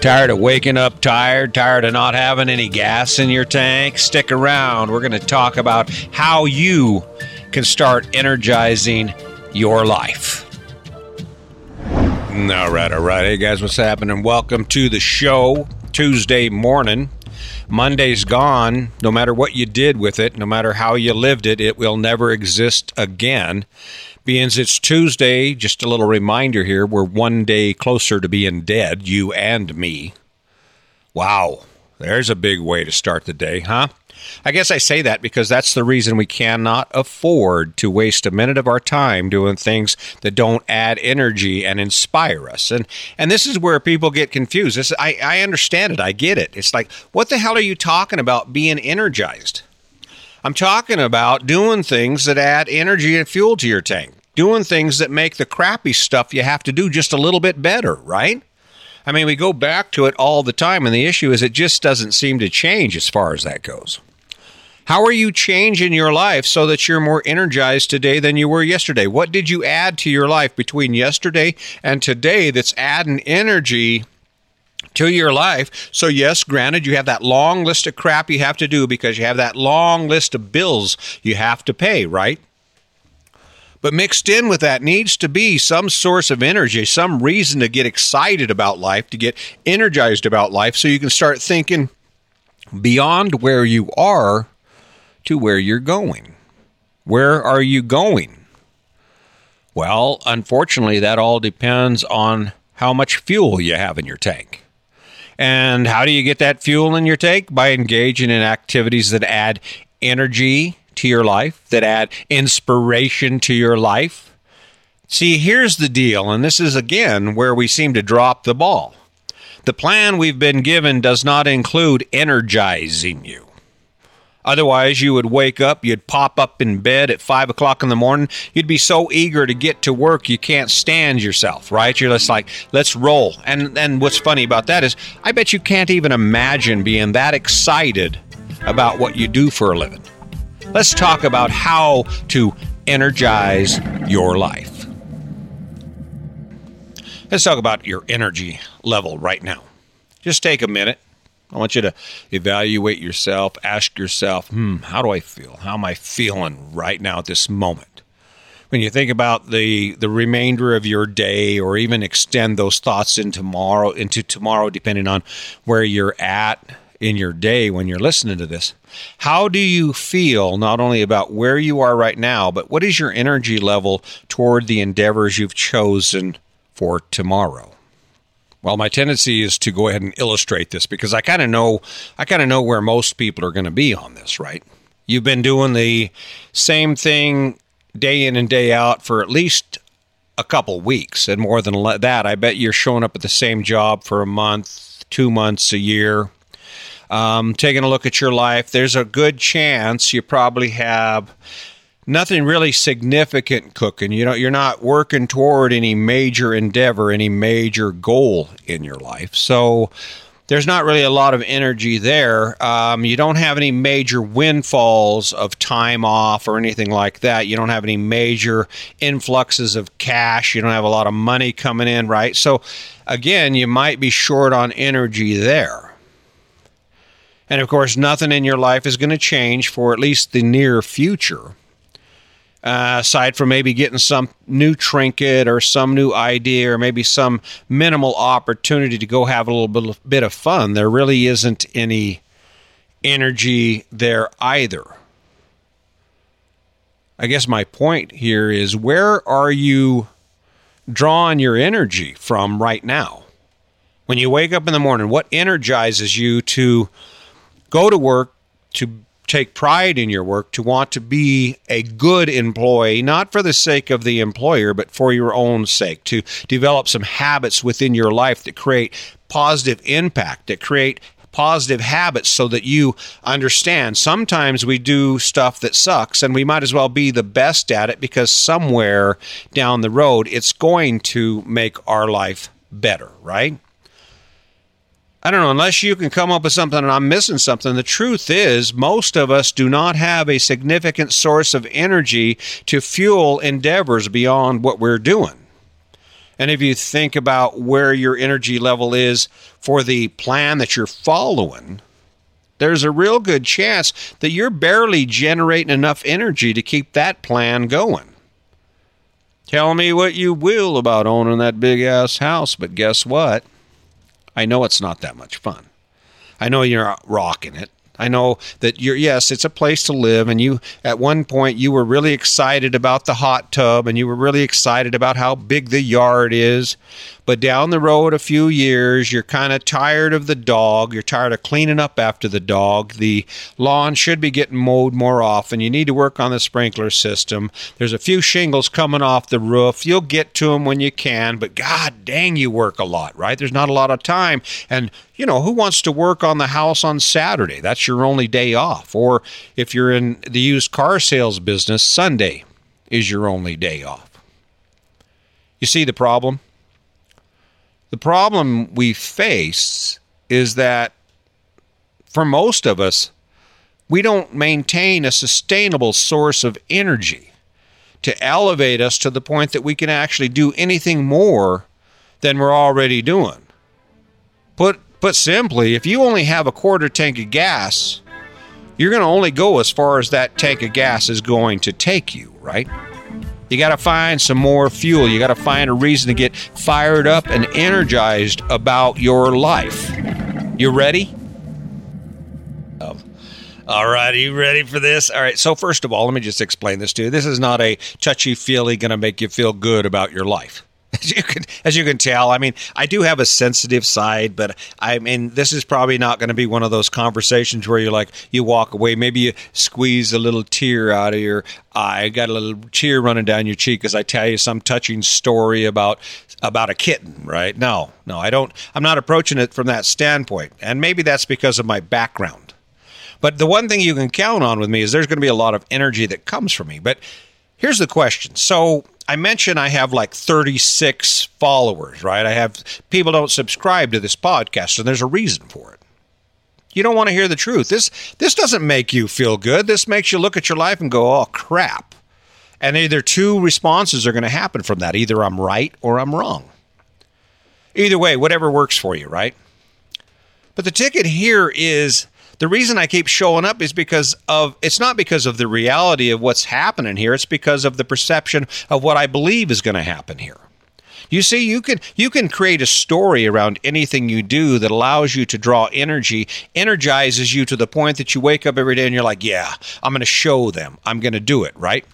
Tired of waking up tired? Tired of not having any gas in your tank? Stick around. We're going to talk about how you can start energizing your life. All right, all right. Hey, guys, what's happening? Welcome to the show. Tuesday morning. Monday's gone. No matter what you did with it, no matter how you lived it, it will never exist again. Being it's Tuesday, just a little reminder here, we're one day closer to being dead, you and me. Wow, there's a big way to start the day, huh? I guess I say that because that's the reason we cannot afford to waste a minute of our time doing things that don't add energy and inspire us. And and this is where people get confused. This, I, I understand it. I get it. It's like, what the hell are you talking about being energized? I'm talking about doing things that add energy and fuel to your tank doing things that make the crappy stuff you have to do just a little bit better, right? I mean, we go back to it all the time, and the issue is it just doesn't seem to change as far as that goes. How are you changing your life so that you're more energized today than you were yesterday? What did you add to your life between yesterday and today that's adding energy to your life? So, yes, granted, you have that long list of crap you have to do because you have that long list of bills you have to pay, right? But mixed in with that needs to be some source of energy, some reason to get excited about life, to get energized about life, so you can start thinking beyond where you are to where you're going. Where are you going? Well, unfortunately, that all depends on how much fuel you have in your tank. And how do you get that fuel in your tank? By engaging in activities that add energy to your life, that add inspiration to your life. See, here's the deal, and this is again where we seem to drop the ball. The plan we've been given does not include energizing you. Otherwise, you would wake up, you'd pop up in bed at five o'clock in the morning. You'd be so eager to get to work, you can't stand yourself, right? You're just like, let's roll. And and what's funny about that is, I bet you can't even imagine being that excited about what you do for a living. Let's talk about how to energize your life. Let's talk about your energy level right now. Just take a minute. I want you to evaluate yourself, ask yourself, hmm, how do I feel? How am I feeling right now at this moment? When you think about the the remainder of your day or even extend those thoughts into tomorrow into tomorrow depending on where you're at in your day when you're listening to this. How do you feel not only about where you are right now, but what is your energy level toward the endeavors you've chosen for tomorrow? Well, my tendency is to go ahead and illustrate this because I kind of know I kind of know where most people are going to be on this, right? You've been doing the same thing day in and day out for at least a couple weeks and more than that, I bet you're showing up at the same job for a month, 2 months, a year, um, taking a look at your life, there's a good chance you probably have nothing really significant cooking. You know, you're not working toward any major endeavor, any major goal in your life. So there's not really a lot of energy there. Um, you don't have any major windfalls of time off or anything like that. You don't have any major influxes of cash. You don't have a lot of money coming in, right? So, again, you might be short on energy there. And of course, nothing in your life is going to change for at least the near future. Uh, aside from maybe getting some new trinket or some new idea or maybe some minimal opportunity to go have a little bit of fun, there really isn't any energy there either. I guess my point here is where are you drawing your energy from right now? When you wake up in the morning, what energizes you to go to work to take pride in your work, to want to be a good employee, not for the sake of the employer, but for your own sake, to develop some habits within your life that create positive impact, that create positive habits so that you understand sometimes we do stuff that sucks and we might as well be the best at it because somewhere down the road it's going to make our life better, right? I don't know, unless you can come up with something and I'm missing something, the truth is most of us do not have a significant source of energy to fuel endeavors beyond what we're doing. And if you think about where your energy level is for the plan that you're following, there's a real good chance that you're barely generating enough energy to keep that plan going. Tell me what you will about owning that big ass house, but guess what? I know it's not that much fun. I know you're rocking it. I know that you're yes, it's a place to live and you at one point you were really excited about the hot tub and you were really excited about how big the yard is. But down the road a few years, you're kind of tired of the dog. You're tired of cleaning up after the dog. The lawn should be getting mowed more often. You need to work on the sprinkler system. There's a few shingles coming off the roof. You'll get to them when you can, but god dang, you work a lot, right? There's not a lot of time. And, you know, who wants to work on the house on Saturday? That's your only day off. Or if you're in the used car sales business, Sunday is your only day off. You see the problem? The problem we face is that for most of us, we don't maintain a sustainable source of energy to elevate us to the point that we can actually do anything more than we're already doing. Put put simply, if you only have a quarter tank of gas, you're going to only go as far as that tank of gas is going to take you, right? You got to find some more fuel. You got to find a reason to get fired up and energized about your life. You ready? All right, are you ready for this? All right, so first of all, let me just explain this to you. This is not a touchy feely going to make you feel good about your life. As you can, as you can tell, I mean, I do have a sensitive side, but I mean, this is probably not going to be one of those conversations where you're like you walk away, maybe you squeeze a little tear out of your eye, got a little tear running down your cheek as I tell you some touching story about about a kitten, right? No, no, I don't. I'm not approaching it from that standpoint, and maybe that's because of my background. But the one thing you can count on with me is there's going to be a lot of energy that comes from me. But here's the question: so I mentioned I have like 36 followers, right? I have people don't subscribe to this podcast, and there's a reason for it. You don't want to hear the truth. This this doesn't make you feel good. This makes you look at your life and go, "Oh crap." And either two responses are going to happen from that. Either I'm right or I'm wrong. Either way, whatever works for you, right? But the ticket here is the reason I keep showing up is because of it's not because of the reality of what's happening here, it's because of the perception of what I believe is going to happen here. You see, you can you can create a story around anything you do that allows you to draw energy, energizes you to the point that you wake up every day and you're like, "Yeah, I'm going to show them. I'm going to do it." Right?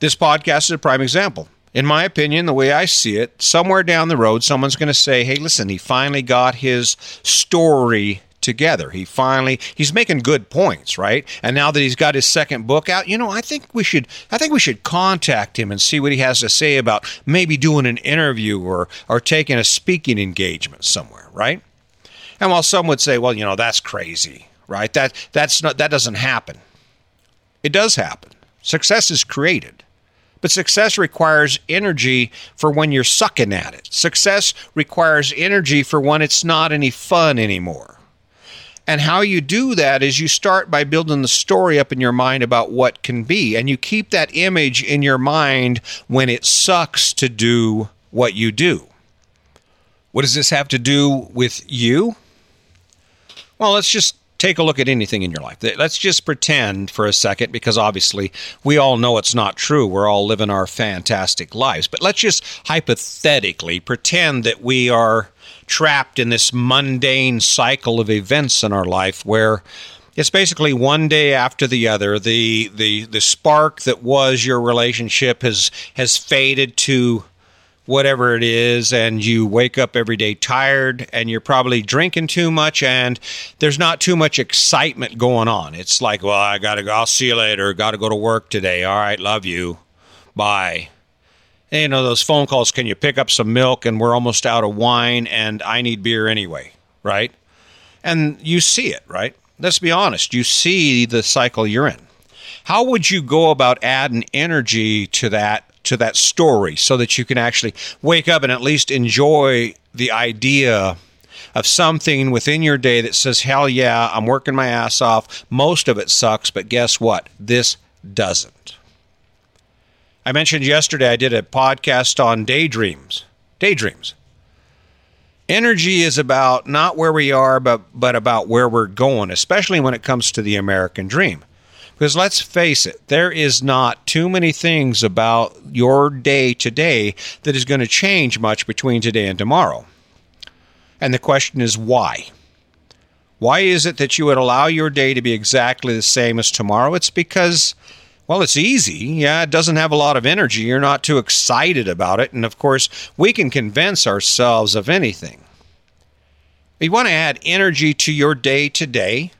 This podcast is a prime example. In my opinion, the way I see it, somewhere down the road, someone's going to say, "Hey, listen, he finally got his story together. He finally he's making good points, right? And now that he's got his second book out, you know, I think we should I think we should contact him and see what he has to say about maybe doing an interview or or taking a speaking engagement somewhere, right? And while some would say, well, you know, that's crazy, right? That that's not that doesn't happen. It does happen. Success is created. But success requires energy for when you're sucking at it. Success requires energy for when it's not any fun anymore. And how you do that is you start by building the story up in your mind about what can be. And you keep that image in your mind when it sucks to do what you do. What does this have to do with you? Well, let's just take a look at anything in your life. Let's just pretend for a second, because obviously we all know it's not true. We're all living our fantastic lives. But let's just hypothetically pretend that we are trapped in this mundane cycle of events in our life where it's basically one day after the other. The the the spark that was your relationship has has faded to whatever it is and you wake up every day tired and you're probably drinking too much and there's not too much excitement going on. It's like, well, I got to go. I'll see you later. Got to go to work today. All right, love you. Bye you know those phone calls can you pick up some milk and we're almost out of wine and i need beer anyway right and you see it right let's be honest you see the cycle you're in how would you go about adding energy to that to that story so that you can actually wake up and at least enjoy the idea of something within your day that says hell yeah i'm working my ass off most of it sucks but guess what this doesn't I mentioned yesterday I did a podcast on daydreams. daydreams. Energy is about not where we are, but, but about where we're going, especially when it comes to the American dream. Because let's face it, there is not too many things about your day today that is going to change much between today and tomorrow. And the question is why? Why is it that you would allow your day to be exactly the same as tomorrow? It's because, well, it's easy. Yeah, it doesn't have a lot of energy. You're not too excited about it. And of course, we can convince ourselves of anything. You want to add energy to your day today,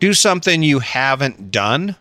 do something you haven't done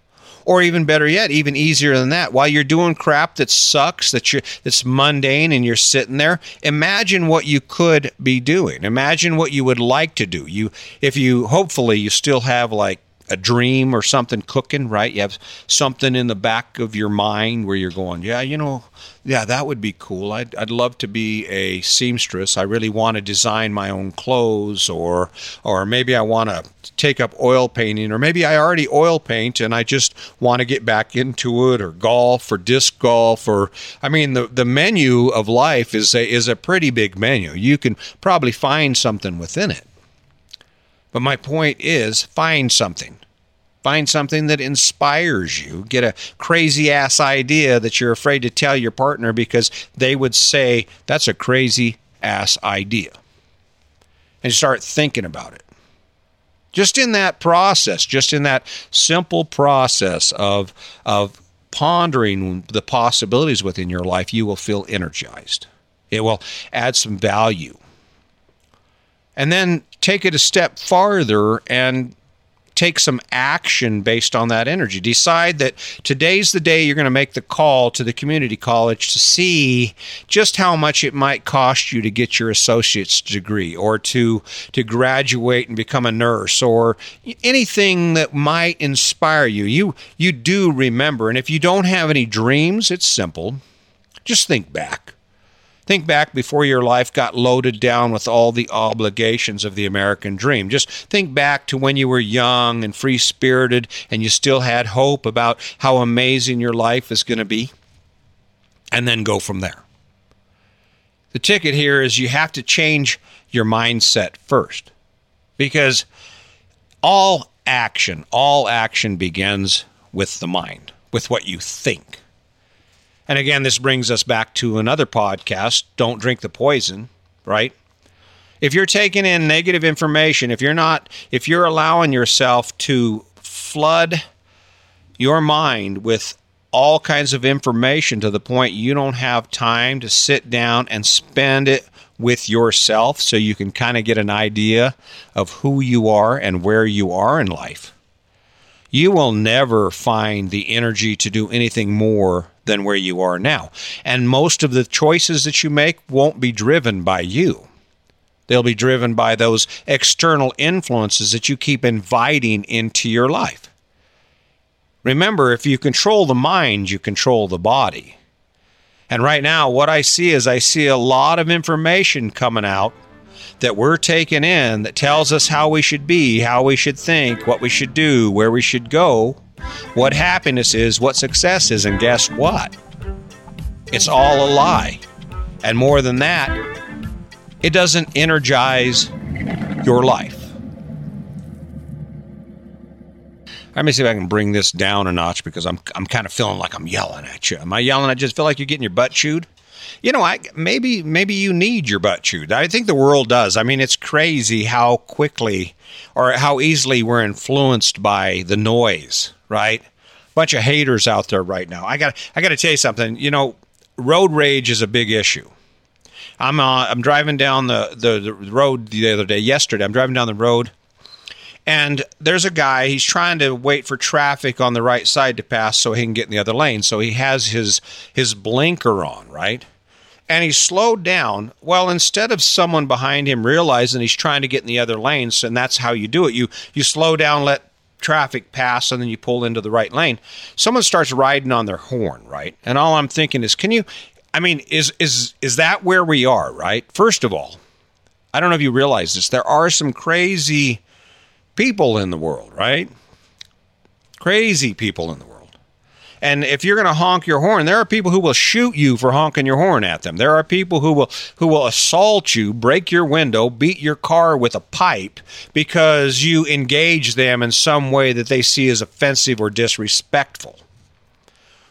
or even better yet, even easier than that, while you're doing crap that sucks, that you that's mundane and you're sitting there, imagine what you could be doing. Imagine what you would like to do. You if you hopefully you still have like a dream or something cooking, right? You have something in the back of your mind where you're going, yeah, you know, yeah, that would be cool. I'd, I'd love to be a seamstress. I really want to design my own clothes, or or maybe I want to take up oil painting, or maybe I already oil paint and I just want to get back into it, or golf, or disc golf, or I mean, the the menu of life is a is a pretty big menu. You can probably find something within it. But my point is find something. Find something that inspires you. Get a crazy ass idea that you're afraid to tell your partner because they would say, that's a crazy ass idea. And start thinking about it. Just in that process, just in that simple process of, of pondering the possibilities within your life, you will feel energized. It will add some value and then take it a step farther and take some action based on that energy. Decide that today's the day you're going to make the call to the community college to see just how much it might cost you to get your associate's degree or to to graduate and become a nurse or anything that might inspire you. You you do remember and if you don't have any dreams, it's simple. Just think back. Think back before your life got loaded down with all the obligations of the American dream. Just think back to when you were young and free spirited and you still had hope about how amazing your life is going to be, and then go from there. The ticket here is you have to change your mindset first because all action, all action begins with the mind, with what you think. And again, this brings us back to another podcast Don't Drink the Poison, right? If you're taking in negative information, if you're not, if you're allowing yourself to flood your mind with all kinds of information to the point you don't have time to sit down and spend it with yourself so you can kind of get an idea of who you are and where you are in life, you will never find the energy to do anything more than where you are now. And most of the choices that you make won't be driven by you. They'll be driven by those external influences that you keep inviting into your life. Remember, if you control the mind, you control the body. And right now, what I see is I see a lot of information coming out that we're taking in that tells us how we should be, how we should think, what we should do, where we should go what happiness is, what success is, and guess what? It's all a lie. And more than that, it doesn't energize your life. Let me see if I can bring this down a notch because I'm I'm kind of feeling like I'm yelling at you. Am I yelling? I just feel like you're getting your butt chewed. You know, I maybe maybe you need your butt chewed. I think the world does. I mean, it's crazy how quickly or how easily we're influenced by the noise right? Bunch of haters out there right now. I got I got to tell you something. You know, road rage is a big issue. I'm uh, I'm driving down the, the the road the other day. Yesterday, I'm driving down the road, and there's a guy. He's trying to wait for traffic on the right side to pass so he can get in the other lane. So he has his his blinker on, right? and he slowed down. Well, instead of someone behind him realizing he's trying to get in the other lanes, and that's how you do it, you you slow down, let traffic pass and then you pull into the right lane someone starts riding on their horn right? And all i'm thinking is can you i mean is is is that where we are right? First of all i don't know if you realize this there are some crazy people in the world right? Crazy people in the world And if you're going to honk your horn, there are people who will shoot you for honking your horn at them. There are people who will who will assault you, break your window, beat your car with a pipe because you engage them in some way that they see as offensive or disrespectful.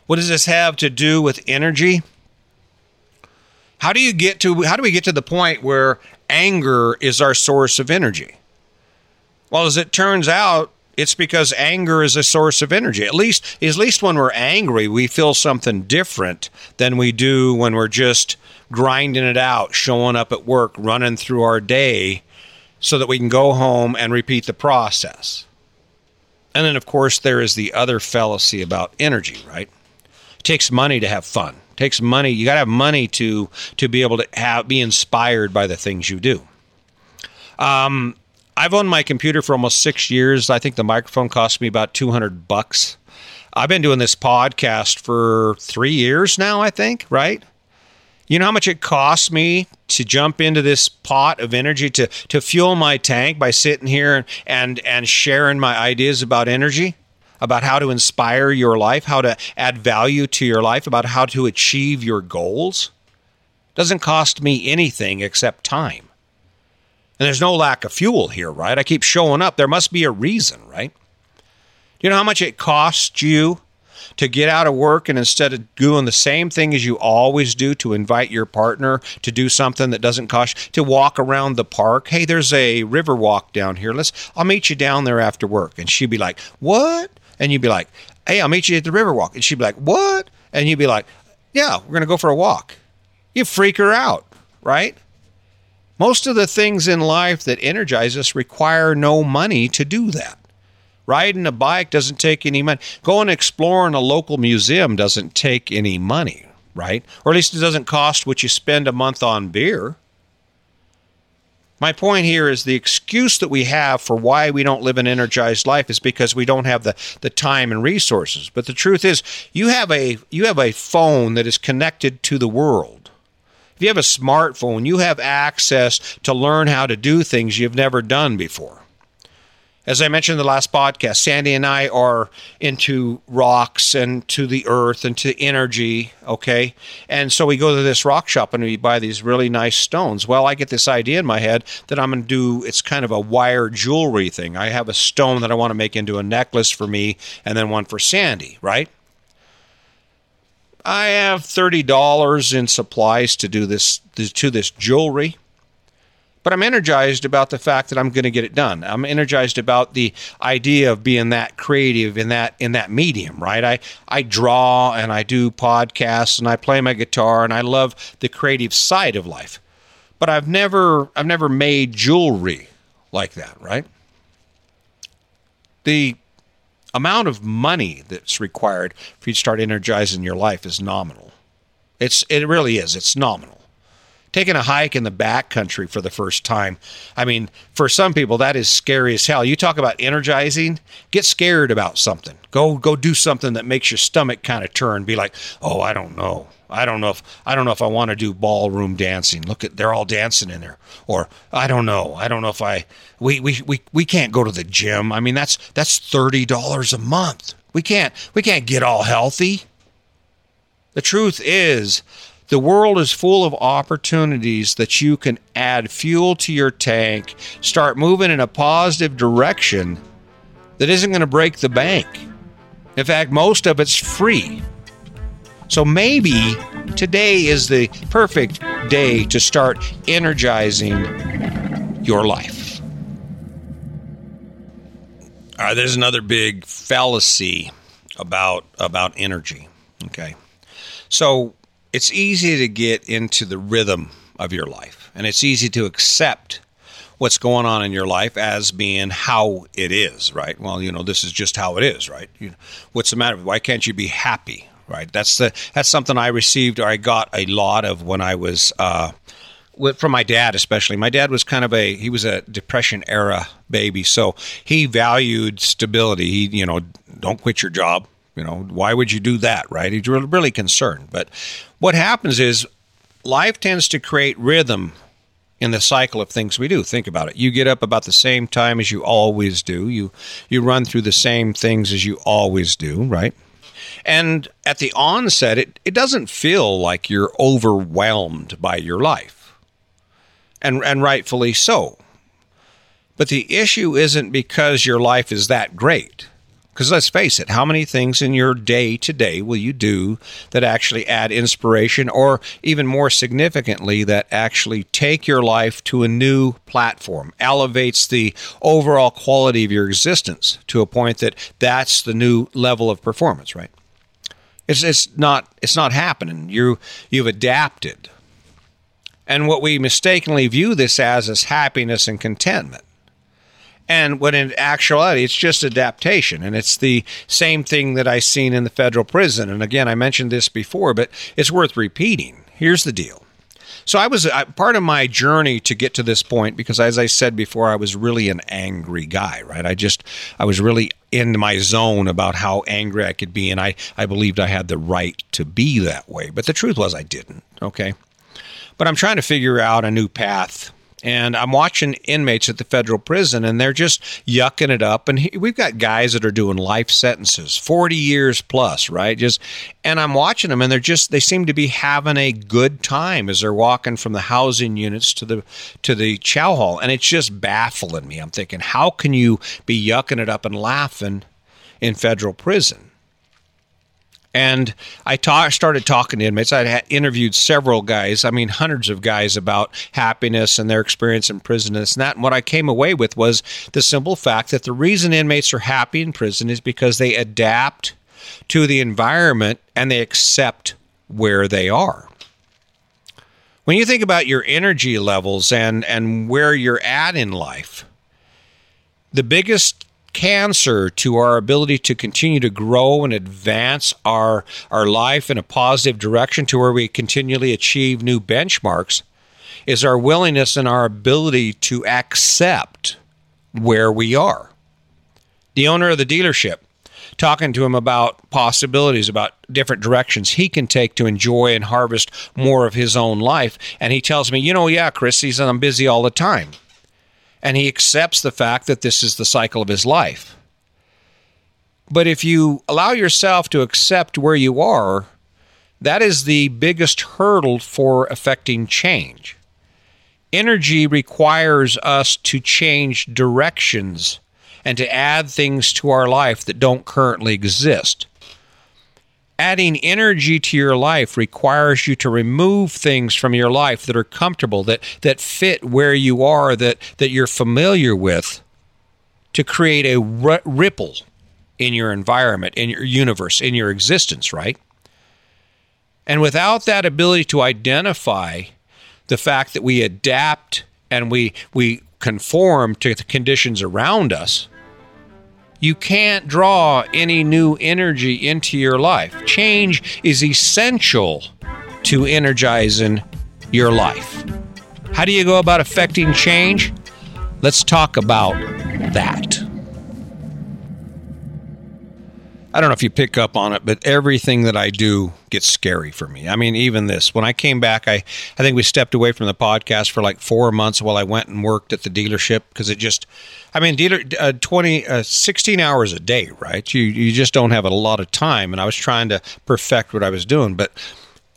What does this have to do with energy? How do you get to how do we get to the point where anger is our source of energy? Well, as it turns out, it's because anger is a source of energy. At least, at least when we're angry, we feel something different than we do when we're just grinding it out, showing up at work, running through our day, so that we can go home and repeat the process. And then, of course, there is the other fallacy about energy, right? It takes money to have fun. It takes money. You got to have money to to be able to have be inspired by the things you do. Um, I've owned my computer for almost six years. I think the microphone cost me about 200 bucks. I've been doing this podcast for three years now, I think, right? You know how much it costs me to jump into this pot of energy to, to fuel my tank by sitting here and, and and sharing my ideas about energy, about how to inspire your life, how to add value to your life, about how to achieve your goals? Doesn't cost me anything except time. And there's no lack of fuel here, right? I keep showing up. There must be a reason, right? Do you know how much it costs you to get out of work and instead of doing the same thing as you always do to invite your partner to do something that doesn't cost to walk around the park? Hey, there's a river walk down here. Let's I'll meet you down there after work. And she'd be like, "What?" And you'd be like, "Hey, I'll meet you at the river walk." And she'd be like, "What?" And you'd be like, "Yeah, we're to go for a walk." You freak her out, right? Most of the things in life that energize us require no money to do that. Riding a bike doesn't take any money. Going exploring a local museum doesn't take any money, right? Or at least it doesn't cost what you spend a month on beer. My point here is the excuse that we have for why we don't live an energized life is because we don't have the, the time and resources. But the truth is you have a you have a phone that is connected to the world. If you have a smartphone, you have access to learn how to do things you've never done before. As I mentioned in the last podcast, Sandy and I are into rocks and to the earth and to energy, okay? And so we go to this rock shop and we buy these really nice stones. Well, I get this idea in my head that I'm going to do it's kind of a wire jewelry thing. I have a stone that I want to make into a necklace for me and then one for Sandy, right? I have thirty dollars in supplies to do this to this jewelry, but I'm energized about the fact that I'm going to get it done. I'm energized about the idea of being that creative in that in that medium, right? I I draw and I do podcasts and I play my guitar and I love the creative side of life, but I've never I've never made jewelry like that, right? The amount of money that's required for you to start energizing your life is nominal. It's it really is. It's nominal. Taking a hike in the backcountry for the first time. I mean, for some people that is scary as hell. You talk about energizing, get scared about something. Go go do something that makes your stomach kind of turn. Be like, "Oh, I don't know. I don't know if I don't know if I want to do ballroom dancing. Look at they're all dancing in there. Or I don't know. I don't know if I we we we, we can't go to the gym. I mean that's that's thirty dollars a month. We can't we can't get all healthy. The truth is the world is full of opportunities that you can add fuel to your tank, start moving in a positive direction that isn't going to break the bank. In fact, most of it's free. So maybe today is the perfect day to start energizing your life. All right, there's another big fallacy about about energy. Okay. So it's easy to get into the rhythm of your life, and it's easy to accept what's going on in your life as being how it is, right? Well, you know, this is just how it is, right? You know, what's the matter? Why can't you be happy? right? That's the that's something I received or I got a lot of when I was uh, from my dad, especially. My dad was kind of a he was a depression era baby, so he valued stability. He you know don't quit your job. You know why would you do that, right? He's really, concerned. But what happens is life tends to create rhythm in the cycle of things we do. Think about it. You get up about the same time as you always do. You you run through the same things as you always do, right? And at the onset, it, it doesn't feel like you're overwhelmed by your life. And, and rightfully so. But the issue isn't because your life is that great. Because let's face it, how many things in your day to day will you do that actually add inspiration, or even more significantly, that actually take your life to a new platform, elevates the overall quality of your existence to a point that that's the new level of performance, right? It's, it's not it's not happening. You you've adapted, and what we mistakenly view this as is happiness and contentment. And when in actuality, it's just adaptation. And it's the same thing that I seen in the federal prison. And again, I mentioned this before, but it's worth repeating. Here's the deal. So I was uh, part of my journey to get to this point because, as I said before, I was really an angry guy, right? I just, I was really in my zone about how angry I could be. And I, I believed I had the right to be that way. But the truth was, I didn't. Okay. But I'm trying to figure out a new path and I'm watching inmates at the federal prison, and they're just yucking it up. And he, we've got guys that are doing life sentences, 40 years plus, right? Just, and I'm watching them, and they're just they seem to be having a good time as they're walking from the housing units to the to the chow hall, and it's just baffling me. I'm thinking, how can you be yucking it up and laughing in federal prison? And I ta- started talking to inmates. I had interviewed several guys, I mean, hundreds of guys about happiness and their experience in prison and this and that. And what I came away with was the simple fact that the reason inmates are happy in prison is because they adapt to the environment and they accept where they are. When you think about your energy levels and, and where you're at in life, the biggest cancer to our ability to continue to grow and advance our, our life in a positive direction to where we continually achieve new benchmarks is our willingness and our ability to accept where we are. The owner of the dealership, talking to him about possibilities, about different directions he can take to enjoy and harvest more of his own life. And he tells me, you know, yeah, Chris, he said, I'm busy all the time and he accepts the fact that this is the cycle of his life. But if you allow yourself to accept where you are, that is the biggest hurdle for affecting change. Energy requires us to change directions and to add things to our life that don't currently exist adding energy to your life requires you to remove things from your life that are comfortable that that fit where you are that that you're familiar with to create a r- ripple in your environment in your universe in your existence right? And without that ability to identify the fact that we adapt and we we conform to the conditions around us you can't draw any new energy into your life. Change is essential to energizing your life. How do you go about affecting change? Let's talk about that. I don't know if you pick up on it, but everything that I do gets scary for me. I mean, even this. When I came back, I, I think we stepped away from the podcast for like four months while I went and worked at the dealership because it just, I mean, dealer, uh, 20, uh, 16 hours a day, right? You, you just don't have a lot of time. And I was trying to perfect what I was doing. But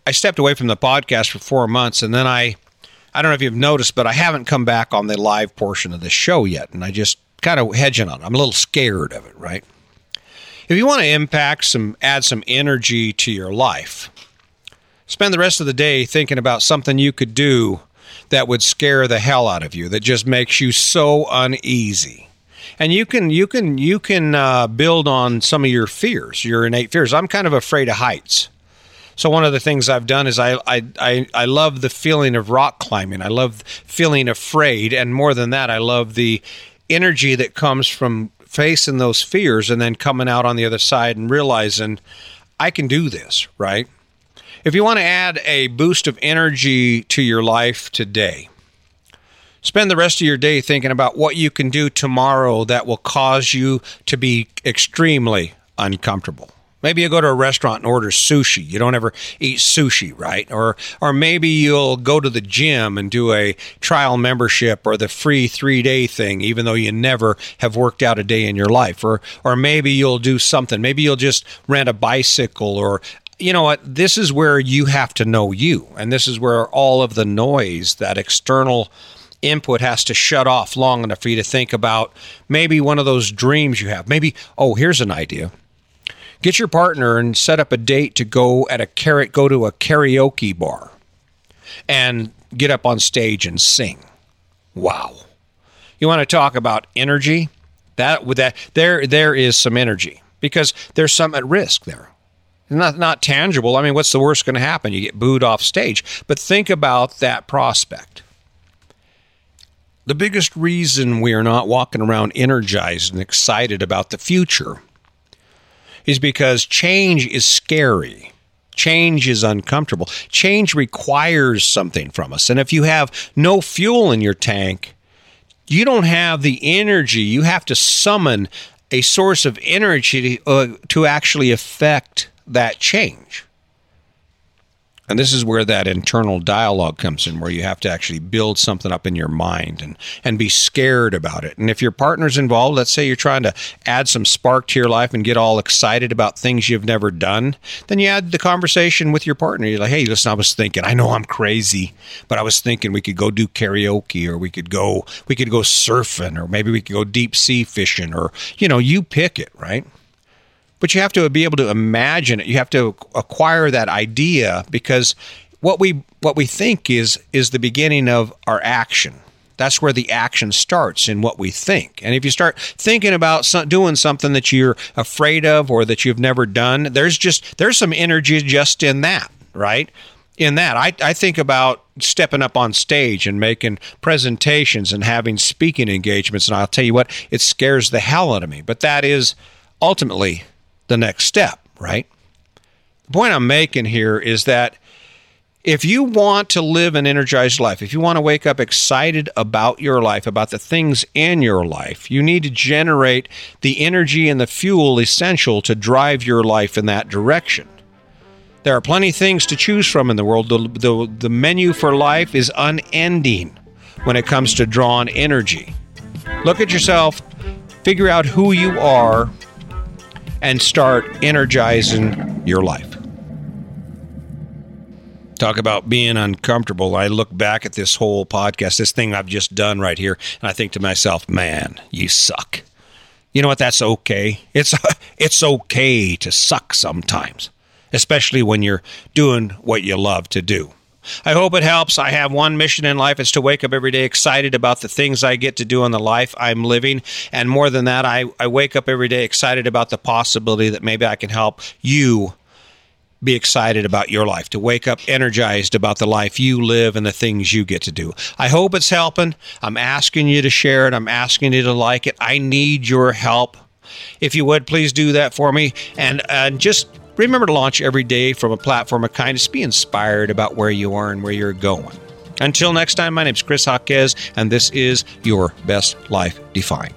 I stepped away from the podcast for four months and then I, I don't know if you've noticed, but I haven't come back on the live portion of the show yet. And I just kind of hedging on it. I'm a little scared of it, right? If you want to impact some, add some energy to your life, spend the rest of the day thinking about something you could do that would scare the hell out of you, that just makes you so uneasy. And you can you can you can uh, build on some of your fears, your innate fears. I'm kind of afraid of heights. So one of the things I've done is I, I, I, I, love the feeling of rock climbing. I love feeling afraid, and more than that, I love the energy that comes from facing those fears and then coming out on the other side and realizing I can do this, right? If you want to add a boost of energy to your life today, spend the rest of your day thinking about what you can do tomorrow that will cause you to be extremely uncomfortable. Maybe you go to a restaurant and order sushi. You don't ever eat sushi, right? Or or maybe you'll go to the gym and do a trial membership or the free 3-day thing even though you never have worked out a day in your life. Or or maybe you'll do something. Maybe you'll just rent a bicycle or you know what? This is where you have to know you. And this is where all of the noise, that external input has to shut off long enough for you to think about maybe one of those dreams you have. Maybe, oh, here's an idea Get your partner and set up a date to go at a carrot go to a karaoke bar and get up on stage and sing. Wow. You want to talk about energy? That with that there there is some energy because there's some at risk there. Not not tangible. I mean, what's the worst going to happen? You get booed off stage. But think about that prospect. The biggest reason we are not walking around energized and excited about the future is because change is scary. Change is uncomfortable. Change requires something from us. And if you have no fuel in your tank, you don't have the energy. You have to summon a source of energy to, uh, to actually affect that change. And this is where that internal dialogue comes in, where you have to actually build something up in your mind and, and be scared about it. And if your partner's involved, let's say you're trying to add some spark to your life and get all excited about things you've never done, then you add the conversation with your partner. You're like, hey, listen, I was thinking, I know I'm crazy, but I was thinking we could go do karaoke or we could go we could go surfing or maybe we could go deep sea fishing or you know, you pick it, right? But you have to be able to imagine it. You have to acquire that idea because what we what we think is is the beginning of our action. That's where the action starts in what we think. And if you start thinking about some, doing something that you're afraid of or that you've never done, there's just there's some energy just in that, right? In that, I, I think about stepping up on stage and making presentations and having speaking engagements. And I'll tell you what, it scares the hell out of me. But that is ultimately the next step, right? The point I'm making here is that if you want to live an energized life, if you want to wake up excited about your life, about the things in your life, you need to generate the energy and the fuel essential to drive your life in that direction. There are plenty of things to choose from in the world. The, the, the menu for life is unending when it comes to drawn energy. Look at yourself, figure out who you are, and start energizing your life. Talk about being uncomfortable. I look back at this whole podcast, this thing I've just done right here, and I think to myself, man, you suck. You know what? That's okay. It's it's okay to suck sometimes, especially when you're doing what you love to do. I hope it helps. I have one mission in life. is to wake up every day excited about the things I get to do in the life I'm living. And more than that, I, I wake up every day excited about the possibility that maybe I can help you be excited about your life, to wake up energized about the life you live and the things you get to do. I hope it's helping. I'm asking you to share it. I'm asking you to like it. I need your help. If you would, please do that for me. And uh, just Remember to launch every day from a platform of kindness. Be inspired about where you are and where you're going. Until next time, my name is Chris Jaquez, and this is Your Best Life Defined.